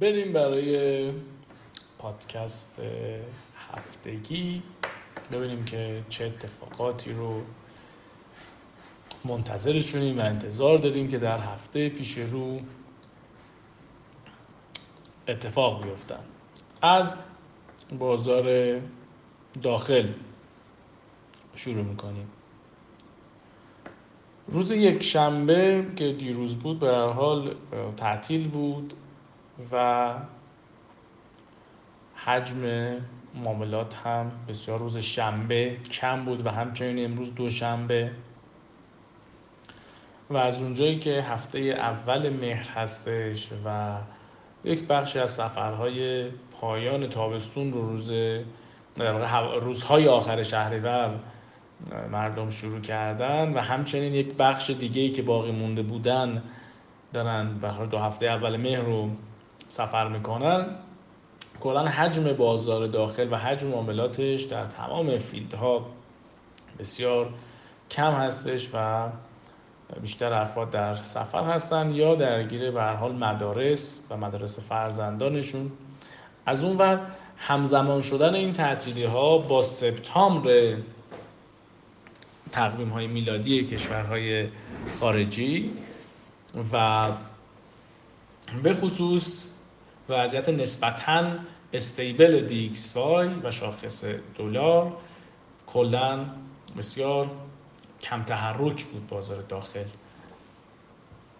بریم برای پادکست هفتگی. ببینیم که چه اتفاقاتی رو منتظرشونیم و انتظار داریم که در هفته پیش رو اتفاق بیفتن. از بازار داخل شروع می‌کنیم. روز یک شنبه که دیروز بود به هر حال تعطیل بود. و حجم معاملات هم بسیار روز شنبه کم بود و همچنین امروز دوشنبه. و از اونجایی که هفته اول مهر هستش و یک بخشی از سفرهای پایان تابستون رو روز روزهای آخر شهریور مردم شروع کردن و همچنین یک بخش دیگه ای که باقی مونده بودن دارن به دو هفته اول مهر رو سفر می‌کنن کلا حجم بازار داخل و حجم معاملاتش در تمام فیلدها بسیار کم هستش و بیشتر افراد در سفر هستن یا درگیر به حال مدارس و مدارس فرزندانشون. از اون ور همزمان شدن این تعطیلی ها با سپتامبر تقویم های میلادی کشورهای خارجی و به خصوص وضعیت نسبتاً استیبل دیکس وای و شاخص دلار کلا بسیار کم تحرک بود بازار داخل.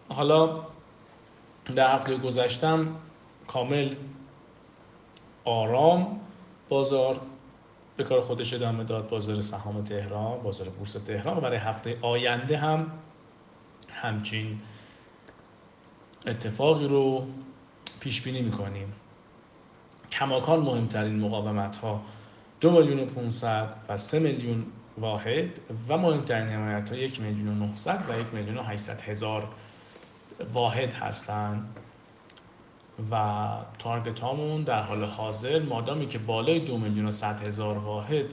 حالا در هفته گذشتم کامل آرام بازار به کار خودش ادامه داد. بازار سهام تهران بازار بورس تهران و برای هفته آینده هم همچین اتفاقی رو پیش بینی می‌کنیم. کماکان مهمترین مقاومت ها دو میلیون و 500 و سه میلیون واحد و مهمترین حمایت ها یک میلیون و 900 و یک میلیون و 800 هزار واحد هستند و تارگت هامون در حال حاضر مادامی که بالای دو میلیون و 100 هزار واحد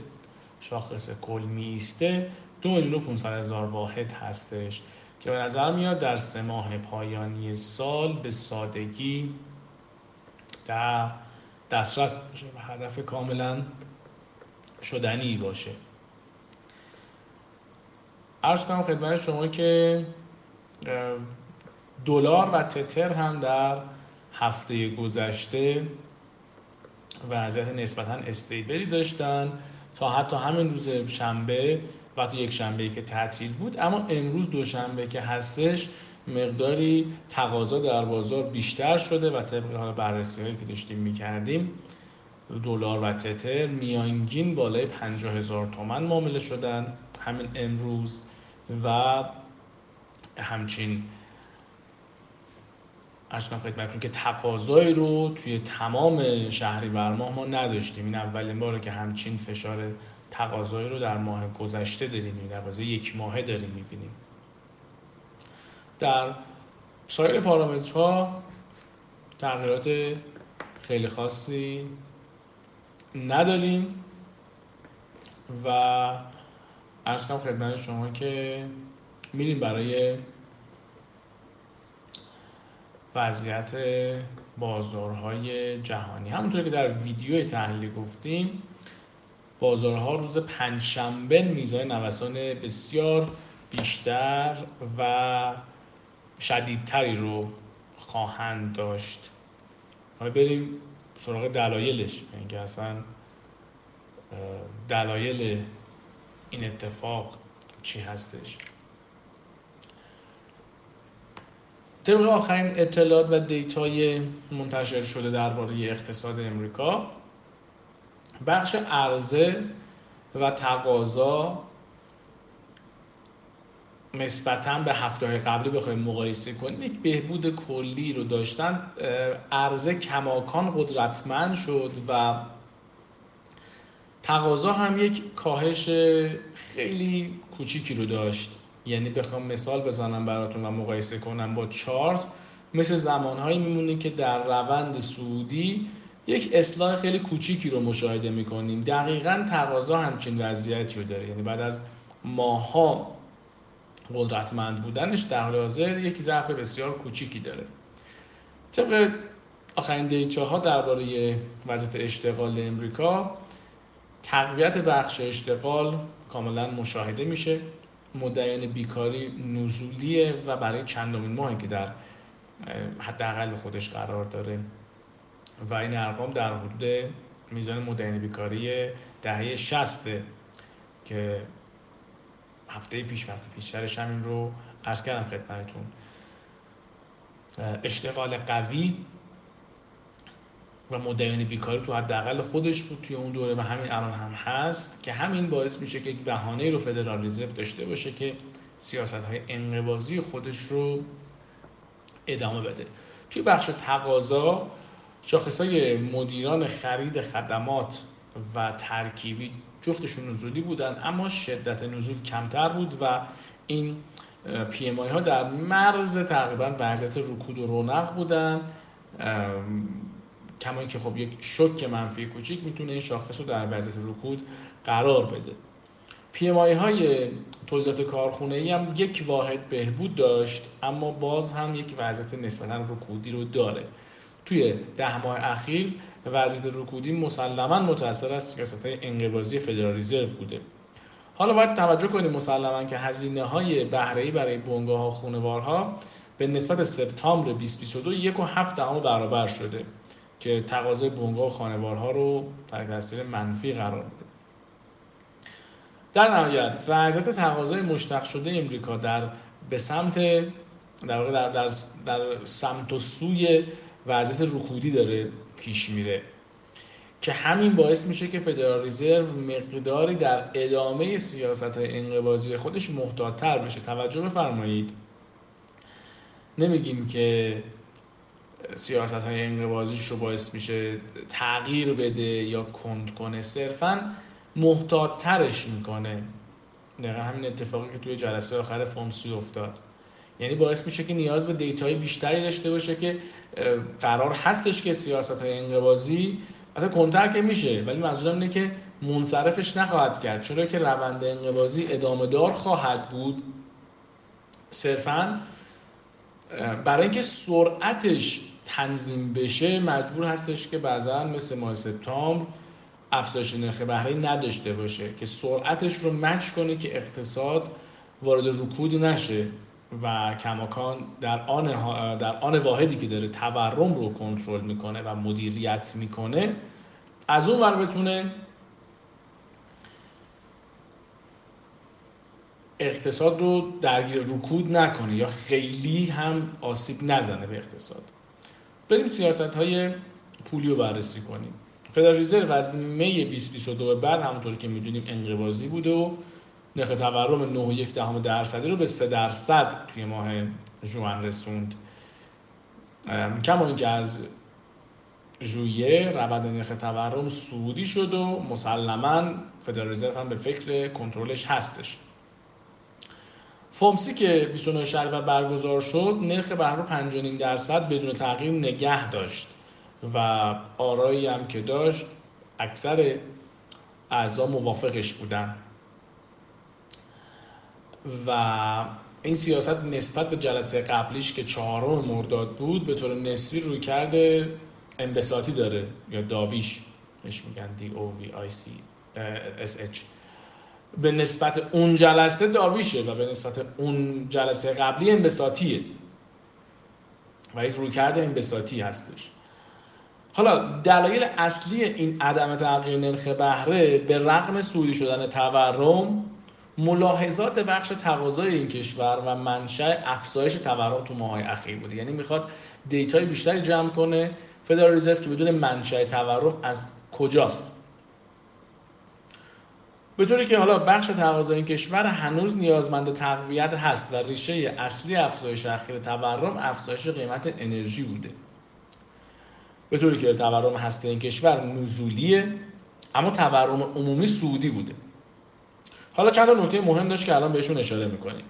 شاخص کل میسته دو میلیون و 500 هزار واحد هستش. که به نظر میاد در سه ماه پایانی سال به سادگی در دسترس باشه و هدف کاملا شدنی باشه. ارز کنم خدمت شما که دلار و تتر هم در هفته گذشته وضعیت نسبتا استیبلی داشتن تا حتی همین روز شنبه و تا یک شنبه که تعطیل بود اما امروز دوشنبه که هستش مقداری تقاضا در بازار بیشتر شده و طبق حالا بررسی هایی که داشتیم می‌کردیم دلار و تتر میانگین بالای 50 هزار تومن معامله شدن همین امروز و همچین ارز کنم خدمتتون که تقاضایی رو توی تمام شهری ماه ما نداشتیم. این اولین باره که همچین فشار تقاضایی رو در ماه گذشته داریم در بازه یک ماهه داریم می‌بینیم. در سایر پارامترها تغییرات خیلی خاصی نداریم و ارز کنم خدمت شما که میریم برای وضعیت بازارهای جهانی. همونطور که در ویدیو تحلیلی گفتیم بازارها روز پنجشنبه میزان نوسان بسیار بیشتر و شدیدتری رو خواهند داشت. حالا بریم سراغ دلایلش. اینکه اصلا دلایل این اتفاق چی هستش. طبق آخرین اطلاعات و دیتای منتشر شده درباره اقتصاد امریکا بخش عرضه و تقاضا نسبتا به هفته های قبلی بخوایم مقایسه کنیم. یک بهبود کلی رو داشتن. عرضه کماکان قدرتمند شد و تقاضا هم یک کاهش خیلی کوچیکی رو داشت. یعنی بخوام مثال بزنم براتون و مقایسه کنم با چارت مثل زمانهایی میمونه که در روند سعودی یک اصلاح خیلی کوچیکی رو مشاهده می‌کنیم. دقیقا تقاضا همچین وضعیتی رو داره. یعنی بعد از ماها قدرتمند بودنش در حاضر یک ضعف بسیار کوچیکی داره. طبق آخرین دیچه ها درباره وضعیت اشتغال امریکا تقویت بخش اشتغال کاملا مشاهده میشه. مدعیان بیکاری نزولیه و برای چندمین ماهی که در حداقل خودش قرار داره. و این ارقام در حدود میزان مدعیان بیکاری دهه 60 که هفته پیش وقتی پیشترش همین رو عرض کردم خدمتتون. اشتغال قوی و مدرن بیکاری تو حداقل خودش بود توی اون دوره و همین الان هم هست که همین باعث میشه که یک بهانه رو فدرال رزرو داشته باشه که سیاست های انقباضی خودش رو ادامه بده. توی بخش تقاضا شاخص های مدیران خرید خدمات و ترکیبی جفتشون نزولی بودن اما شدت نزول کمتر بود و این PMI ها در مرز تقریبا وضعیت رکود و رونق بودن. کما که خب یک شوک منفی کوچیک می‌تونه این شاخص رو در وضعیت رکود قرار بده. PMI های تولیدات کارخونه ای هم یک واحد بهبود داشت اما باز هم یک وضعیت نسبتا رکودی رو داره. توی ده ماه اخیر وضعیت رکودی مسلما متاثر از سیاست های انقباضی فدرال رزرو بوده. حالا باید توجه کنیم مسلما که هزینه های بهره‌ای برای بنگاه ها خونوارها به نسبت سپتامبر 2022 یک و هفت دهم برابر شده که تقاضای بنگاه و خانوارها رو تحت تاثیر منفی قرار میده. در نهایت وضعیت تقاضای مشتق شده امریکا در به سمت در در, در, در سمت و سوی وضعیت رکودی داره پیش میره. که همین باعث میشه که فدرال رزرو مقداری در ادامه سیاست انقباضی خودش محتاطتر بشه. توجه بفرمایید. نمیگیم که سیاست های انقباضیش رو باعث میشه تغییر بده یا کند کنه. صرفا محتاطترش می‌کنه. دقیقا همین اتفاقی که توی جلسه آخر فومسی افتاد. یعنی باعث میشه که نیاز به دیتای بیشتری داشته باشه که قرار هستش که سیاست های انقباضی حتی کنتر که میشه ولی منظورم اینه که منصرفش نخواهد کرد. چرا که روند انقباضی ادامه دار خواهد بود. صرفا برای اینکه سرعتش تنظیم بشه مجبور هستش که بعضا مثل ماه سپتامبر افزایش نرخ بهره نداشته باشه که سرعتش رو مچ کنه که اقتصاد وارد رکود نشه. و کماکان در آن, در آن واحدی که داره تورم رو کنترل می‌کنه و مدیریت می‌کنه از اون ور بتونه اقتصاد رو درگیر رکود نکنه یا خیلی هم آسیب نزنه به اقتصاد. بریم سیاست های پولی رو بررسی کنیم. فدرال رزرو از می 2022 به بعد همونطور که می‌دونیم انقباضی بوده و نرخ تورم 9.1 دهم درصدی رو به 3 درصد توی ماه جوان رسوند. کما اینکه از ژوئیه روند نرخ تورم سعودی شد و مسلما فدرال رزرو هم به فکر کنترلش هستش. فومسی که 29 شهریور برگزار شد نرخ بهره رو 5.5 درصد بدون تغییر نگه داشت و آرایی هم که داشت اکثر اعضا موافقش بودن. و این سیاست نسبت به جلسه قبلیش که چهارم مرداد بود به طور نسبی روی کرده انبساطی داره. یا داویش مش میگن دی او وی آی سی اس اچ به نسبت اون جلسه داویشه و به نسبت اون جلسه قبلی انبساطیه. و یک رویکرد انبساطی هستش. حالا دلایل اصلی این عدم تغییر نرخ بهره به رغم سودی شدن تورم ملاحظات بخش تقاضای این کشور و منشأ افزایش تورم تو ماهای اخیر بوده. یعنی می‌خواد دیتای بیشتری جمع کنه. فدرال رزرو که بدون منشأ تورم از کجاست؟ به طوری که حالا بخش تقاضای این کشور هنوز نیازمند تقویت هست و ریشه اصلی افزایش اخیر تورم افزایش قیمت انرژی بوده. به طوری که تورم هسته این کشور نزولیه اما تورم عمومی سعودی بوده. حالا چند نکته مهم داشت که الان بهشون اشاره می‌کنیم.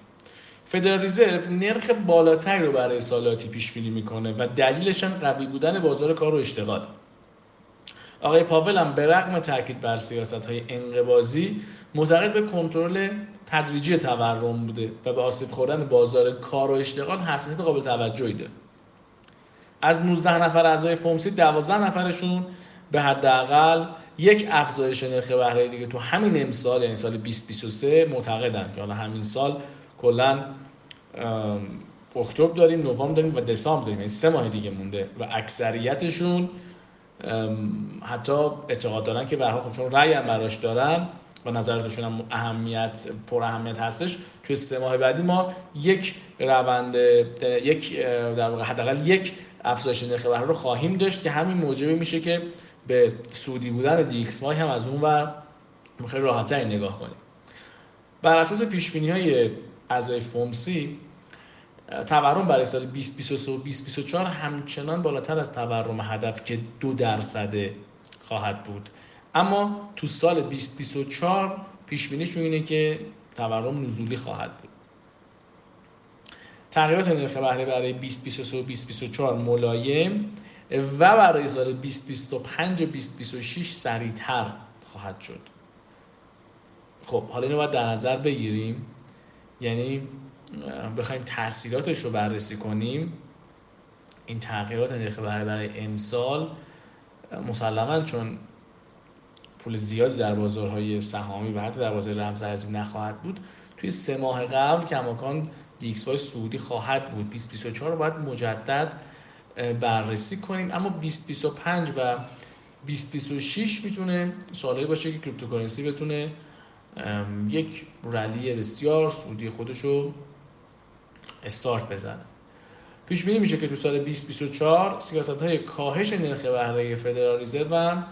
فدرال رزرو نرخ بالاتری رو برای سالاتی پیش بینی می‌کنه و دلیلش هم قوی بودن بازار کار و اشتغال. آقای پاول هم به رغم تاکید بر سیاست های انقباضی معتقد به کنترل تدریجی تورم بوده و به آسیب خوردن بازار کار و اشتغال حساسیت قابل توجهی داره. از 19 نفر اعضای فومسی 12 نفرشون به حداقل یک افزایش نرخ بهره دیگه تو همین امسال یعنی سال 2023 معتقدن که حالا همین سال کلا اکتبر داریم نوامبر داریم و دسامبر داریم. یعنی سه ماه دیگه مونده و اکثریتشون حتی اعتقاد دارن که به خب چون رأی هم براش دارن و نظراتشون هم اهمیت پر اهمیت هستش توی سه ماه بعدی ما یک روند یک در واقع حداقل یک افزایش نرخ بهره رو خواهیم داشت که همین موجب میشه که به صعودی بودن DXY هم از اون ور خیلی راحتتر نگاه کنیم. بر اساس پیش بینی های اعضای FOMC تورم برای سال 2023 و 2024 همچنان بالاتر از تورم هدف که دو درصده خواهد بود. اما تو سال 2024 پیش بینیشون اینه که تورم نزولی خواهد بود. تغییرات نرخ بهره برای 2023 و 2024 ملایم و برای سال 2025 و 2026 سریعتر خواهد شد. خب حالا اینو باید در نظر بگیریم. یعنی بخوایم تاثیراتش رو بررسی کنیم. این تغییرات نرخ بهره برای امسال مسلما چون پول زیادی در بازارهای سهامی و حتی در بازار رمزارزی نخواهد بود توی سه ماه قبل کماکان DXY صعودی خواهد بود. 2024 رو باید مجدد بررسی کنیم. اما 2025 و 2026 می‌تونه سالهایی باشه که cryptocurrency بتونه یک rally بسیار صعودی خودشو استارت بزنه. پیش بینی میشه که تو سال 2024 سیاست های کاهش نرخ بهره فدرال رزرو هم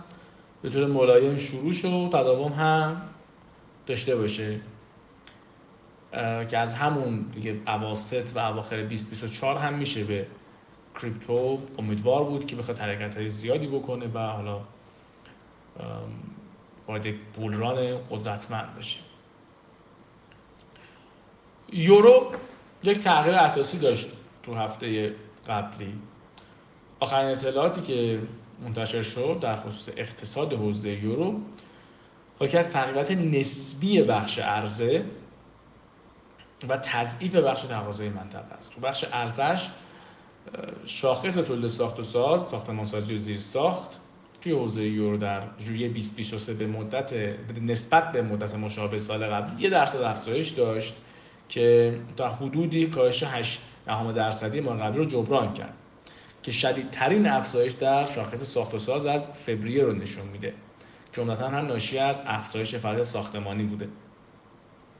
به طور ملایم شروع شد و تداوم هم داشته باشه. که از همون دیگه اواسط و اواخر 2024 هم میشه به کریپتو امیدوار بود که بخواد حرکت های زیادی بکنه و حالا وارد یک بولران قدرتمند بشه. یورو یک تغییر اساسی داشت تو هفته قبلی. آخرین اطلاعاتی که منتشر شد در خصوص اقتصاد حوزه یورو حاکی از تغییرات نسبی بخش عرضه و تضعیف بخش تقاضای منطقه است. تو بخش ارزش شاخص تولید ساخت و ساز ساختمانسازی و زیر ساخت توی حوزه یورو در ژوئیه 2023 به مدت نسبت به مدت مشابه سال قبل یه درصد افزایش داشت که تا حدودی کاهش 8 دهم درصدی ماه قبلی رو جبران کرد که شدیدترین افزایش در شاخص ساخت و ساز از فوریه رو نشون میده. جملتا هم ناشی از افزایش فعالیت ساختمانی بوده.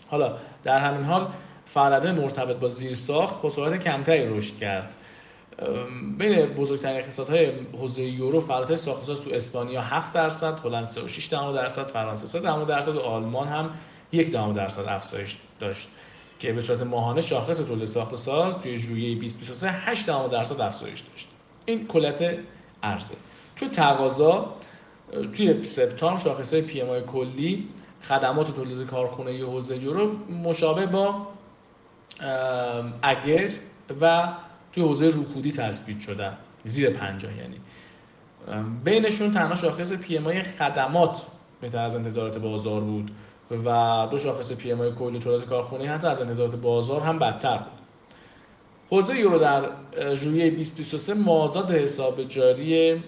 حالا در همین حال فعالیت مرتبط با زیر ساخت با سرعت کمتری رشد کرد. بین بزرگترین اقتصادهای حوزه یورو فعالیت ساخت تو اسپانیا 7 درصد، هلند 3.6 درصد، فرانسه 3 درصد و آلمان هم 1 درصد افزایش داشت که به صورت ماهانه شاخص تولید ساخت و ساز توی ژوئیه 2023 8 درصد افزایش داشت. این کلت ارزه. توی تقاضا توی سپتامبر شاخص PMI کلی خدمات تولید کارخونه حوزه یورو مشابه با اگست و توی حوزه رکودی تثبیت شدن. زیر 50 یعنی. بینشون تنها شاخص PMI خدمات بهتر از انتظارات بازار بود و دو شاخص PMI کلی تولید کارخونه حتی از انتظارات بازار هم بدتر بود. حوزه یورو در ژوئیه 2023 مازاد حساب جاری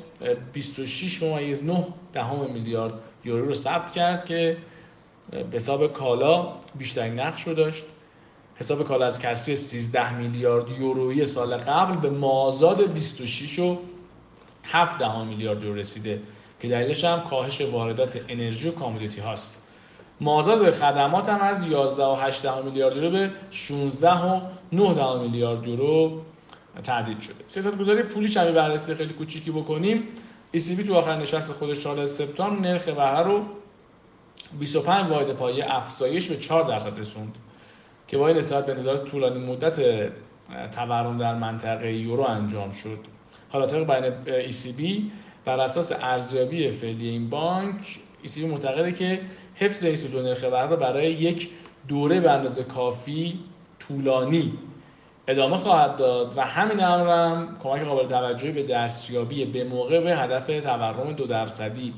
26 ممیز 9 دهم میلیارد یورو رو ثبت کرد که به حساب کالا بیشترین نقش رو داشت. حساب کالا از کسری 13 میلیارد یورویی سال قبل به مازاد 26 و 7 دهم میلیارد یورو رسیده که دلیلش هم کاهش واردات انرژی و کامودیتی هاست. مازاد خدمات هم از 11 و 8 میلیارد یورو به 16 و 9 میلیارد یورو تعدیل شده. سیاست گذاری پولی شبیه بررسی خیلی کوچیکی بکنیم. ECB تو آخر نشست خودش 4 سپتامبر نرخ بهره رو 25 واحد پایه افزایش به 4 درصد رسوند. که با این به انتظارات طولانی مدت تورم در منطقه یورو انجام شد. حالا طبق بیان ECB بر اساس ارزیابی فعلی این بانک ECB معتقده که حفظ این سود نرخ بهره برای یک دوره به اندازه کافی طولانی ادامه خواهد داد و همین امر هم کمک قابل توجهی به دستیابی به موقع به هدف تورم دو درصدی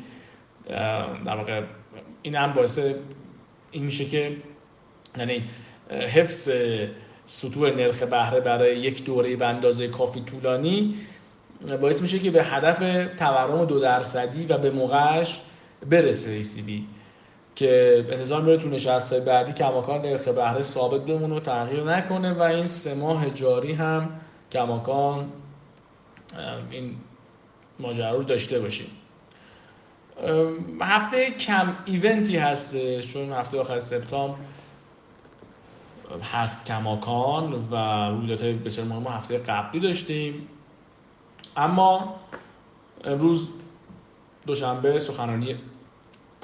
در واقع این هم باعث این میشه که یعنی حفظ سطوح نرخ بهره برای یک دوره به اندازه کافی طولانی باعث میشه که به هدف تورم دو درصدی و به موقعش برسه ECB که انتظار میره تو نشسته بعدی کماکان نرخ بهره ثابت بمونه و تغییر نکنه و این سه ماه جاری هم کماکان این ماجرا رو داشته باشیم. هفته کم ایونتی هست چون هفته آخر سپتامبر هست کماکان و رویدادهای بسیار مهم هفته قبلی داشتیم. اما امروز دوشنبه سخنرانی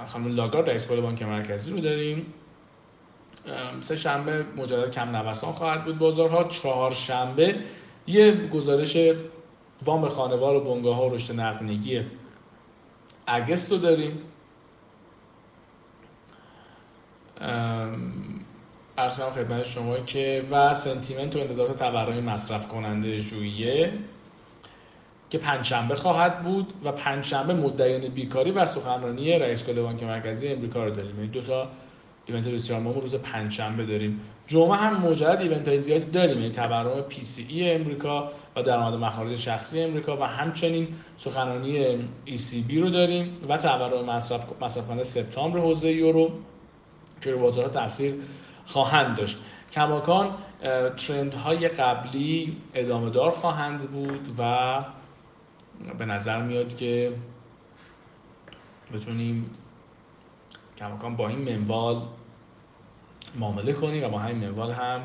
خانم لاگارد رئیس کل بانک مرکزی رو داریم. سه شنبه مجدد کم نوسان خواهد بود. بازارها چهار شنبه یه گزارش وام خانوار و بنگاه ها و رشد نقدینگی اگست رو داریم. ارز کنم خدمت شما که و سنتیمنت و انتظارات تورم مصرف کننده ژوئیه که پنجشنبه خواهد بود و پنجشنبه مدعیان بیکاری و سخنرانی رئیس کل بانک مرکزی امریکا رو داریم. یعنی دو تا event بسیار مهم روز پنجشنبه داریم. جمعه هم مجدد event های زیادی داریم. یعنی تورم PCE امریکا و درآمد مخارج شخصی امریکا و همچنین سخنرانی ECB رو داریم و تورم مصرف مصرف کننده سپتامبر حوزه یورو که رو بازارها تاثیر خواهند داشت. کماکان ترند های قبلی ادامه دار خواهند بود و به نظر میاد که بتونیم کماکان با این منوال معامله کنیم و با همین منوال هم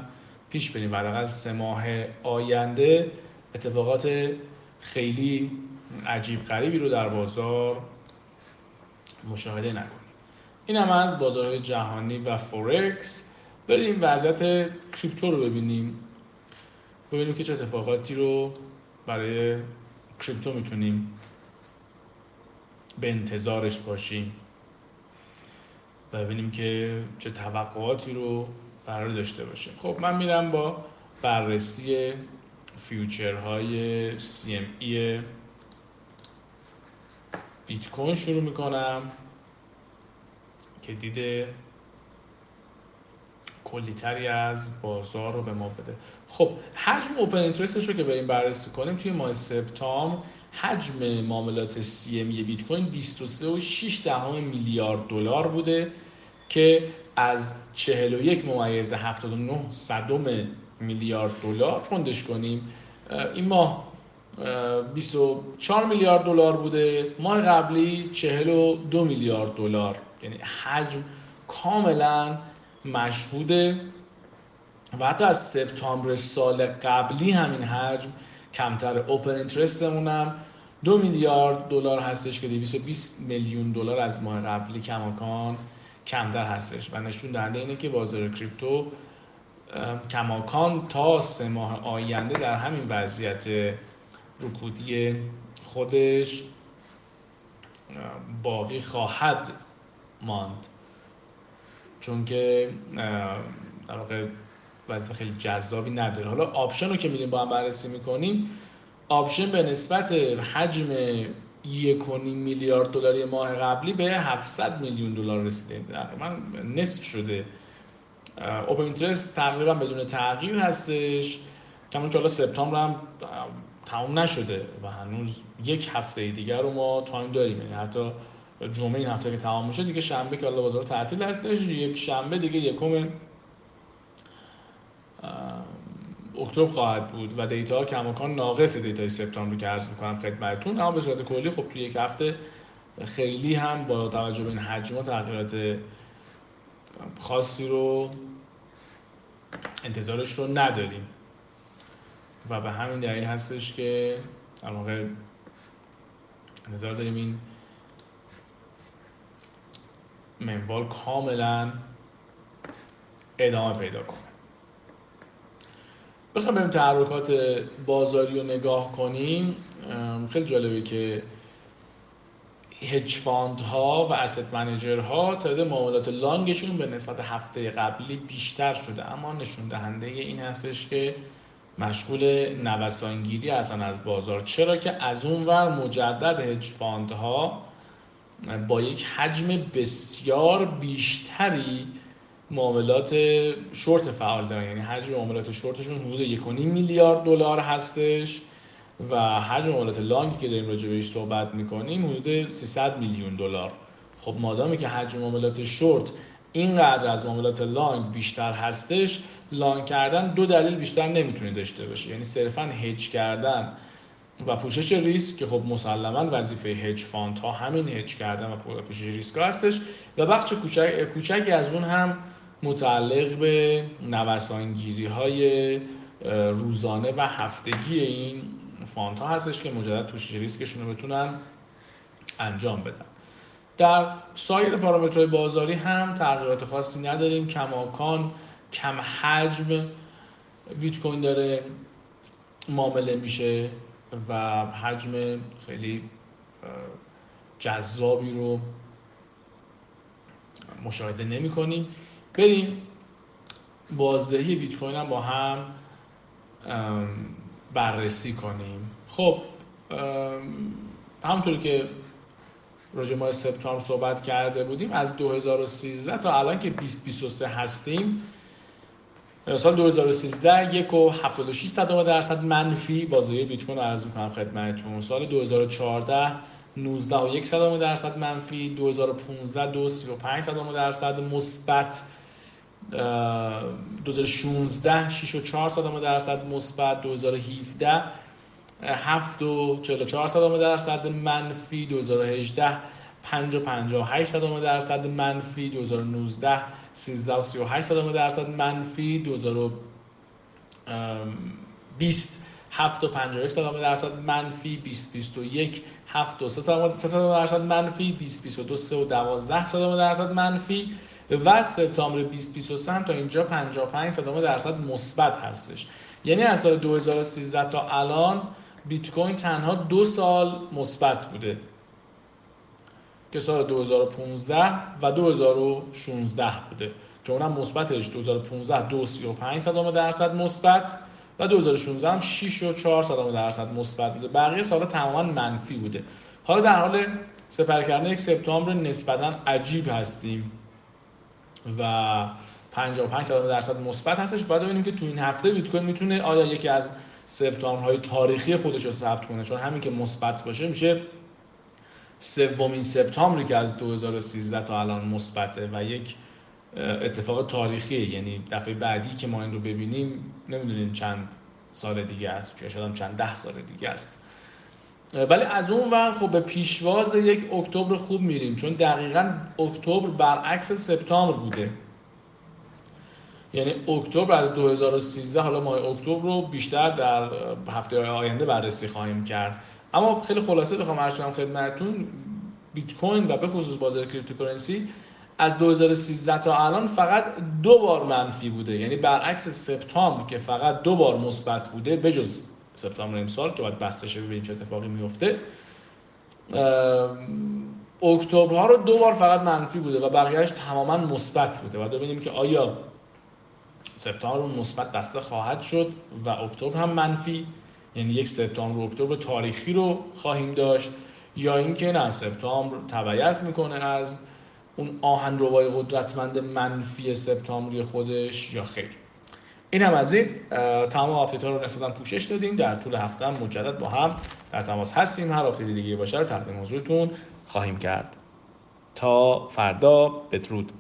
پیش بریم. و سه ماه آینده اتفاقات خیلی عجیب غریبی رو در بازار مشاهده نکنیم. این هم از بازارهای جهانی و فورکس بریم وضعیت کریپتو رو ببینیم. ببینیم که چه اتفاقاتی رو برای کریپتو می‌تونیم به انتظارش باشیم و ببینیم که چه توقعاتی رو قرار داشته باشیم خب من میرم با بررسی فیوچرهای CME بیت کوین شروع می‌کنم که دیده کلیتری از بازار رو به ما بده. خب حجم اوپن اینترستش رو که بریم بررسی کنیم توی ماه سپتامبر حجم معاملات سی ام بیت کوین 23.6 دهم میلیارد دلار بوده که از 41 ممیز 79 صدم میلیارد دلار روندش کنیم. این ماه 24 میلیارد دلار بوده. ماه قبلی 42 میلیارد دلار. یعنی حجم کاملا مشهوده و حتی از سپتامبر سال قبلی همین حجم کمتر اوپن اینترستمون هم دو میلیارد دلار هستش که 220 میلیون دلار از ماه قبلی کماکان کمتر هستش. و نشون دهنده اینه که بازار کریپتو کماکان تا سه ماه آینده در همین وضعیت رکودی خودش باقی خواهد ماند. چون که در واقع وضع خیلی جذابی نداره. حالا option رو که میریم با هم بررسی می‌کنیم option به نسبت حجم یک میلیارد دلاری ماه قبلی به 700 میلیون دلار رسیده. تقریبا نصف شده. open interest تقریبا بدون تغییر هستش. کما اینکه حالا سپتامبر هم تمام نشده و هنوز یک هفته دیگر رو ما time داریم. یعنی حتی جمعه این هفته که تمام میشه دیگه شنبه که بازار تعطیل هستش یک شنبه دیگه یکم اکتبر خواهد بود و data کماکان ناقص data ی سپتامبر که عرض می‌کنم خدمتتون. اما به صورت کلی خب توی یک هفته خیلی هم با توجه به این حجم و تغییرات خاصی رو انتظارش رو نداریم. و به همین دلیل هستش که در واقع انتظار داریم این منوال کاملا ادامه پیدا کنه. بخوام بریم تحرکات بازاری رو نگاه کنیم. خیلی جالبه که hedge fund ها و asset manager ها تعداد معاملات long شون به نسبت هفته قبلی بیشتر شده. اما نشون دهنده این هستش که مشغول نوسانگیری هستن از بازار. چرا که از اون ور مجدد hedge fund ها با یک حجم بسیار بیشتری معاملات شورت فعال دارن. یعنی حجم معاملات شورتشون حدود 1.5 میلیارد دلار هستش و حجم معاملات long ی که داریم راجع بهش صحبت می‌کنیم حدود 300 میلیون دلار. خب مادامی که حجم معاملات شورت اینقدر از معاملات long بیشتر هستش long کردن دو دلیل بیشتر نمی‌تونه داشته باشه. یعنی صرفا هج کردن و پوشش ریسک که خب مسلما وظیفه hedge fund ها همین هج کردن و پوشش ریسک هستش و بخش کوچک کوچکی از اون هم متعلق به نوسانگیری های روزانه و هفتگی این فاند ها هستش که مجدد پوشش ریسکشون رو بتونن انجام بدن. در سایر پارامترهای بازاری هم تغییرات خاصی نداریم. کماکان کم حجم بیت کوین داره معامله میشه. و حجم خیلی جذابی رو مشاهده نمی کنیم. بریم بازدهی بیت کوین هم با هم بررسی کنیم. خب همونطور که راجع ماه سپتامبر صحبت کرده بودیم از 2013 تا الان که 2023 هستیم سال 2013 یک و 76 صدام درصد منفی بازدهی بیت کوین عرض می‌کنم خدمتتون. سال 2014 19 و یک صدام درصد منفی 2015 دو 35 صدام درصد مثبت 2016 6 و 4 صدام درصد مثبت 2017 7 و 44 صدام درصد منفی 2018 5 و 58 صدام درصد منفی 2019 13 و 38 صدام درصد منفی 2020 7 و 51 صدام درصد منفی 2021 7 و 3 صدام درصد منفی 2022 3 و 12 صدام درصد منفی و سپتامبر 2023 تا اینجا 55 صدام درصد مثبت هستش. یعنی از سال 2013 تا الان بیت کوین تنها دو سال مثبت بوده. که سال 2015 و 2016 بوده که اونم مثبتش 2015 دو 35 صدام درصد مثبت و 2016 هم 6 و 4 صدام درصد مثبت بوده. بقیه سال تماما منفی بوده. حالا در حال سپر کردن یک سپتامبر نسبتا عجیب هستیم و 55 صدام درصد مثبت هستش. باید ببینیم که تو این هفته بیت کوین می‌تونه آیا یکی از سپتامبرهای تاریخی خودش رو ثبت کنه. چون همین که مثبت باشه میشه سومین سپتامبری که از 2013 تا الان مثبته و یک اتفاق تاریخی یعنی دفعه بعدی که ما این رو ببینیم نمی‌دونیم چند سال دیگه است که شاید چند ده سال دیگه است. ولی از اون ور خب به پیشواز یک اکتبر خوب میریم چون دقیقا اکتبر برعکس سپتامبر بوده. یعنی اکتبر از 2013 حالا ماه اکتبر رو بیشتر در هفته آینده بررسی خواهیم کرد. اما خیلی خلاصه بخوام عرض کنم خدمتتون بیت کوین و به خصوص بازار کریپتوکارنسی از 2013 تا الان فقط دو بار منفی بوده. یعنی برعکس سپتامبر که فقط دو بار مثبت بوده بجز سپتامبر امسال که باید بسته شه ببینیم چه اتفاقی میفته اکتبر ها رو دو بار فقط منفی بوده و بقیهش تماما مثبت بوده. و ببینیم که آیا سپتامبر مثبت بسته خواهد شد و اکتبر هم منفی یعنی یک سپتامبر اکتبر تاریخی رو خواهیم داشت یا اینکه نه سپتامبر تبعیت می‌کنه از اون اون روال قدرتمند منفی سپتامبری خودش یا خیر. این هم از این تمام آپدیت ها رو نسبتا پوشش دادیم. در طول هفته مجدد با هم در تماس هستیم. هر آپدیت دیگه باشه رو تقدیم حضورتون خواهیم کرد. تا فردا بدرود.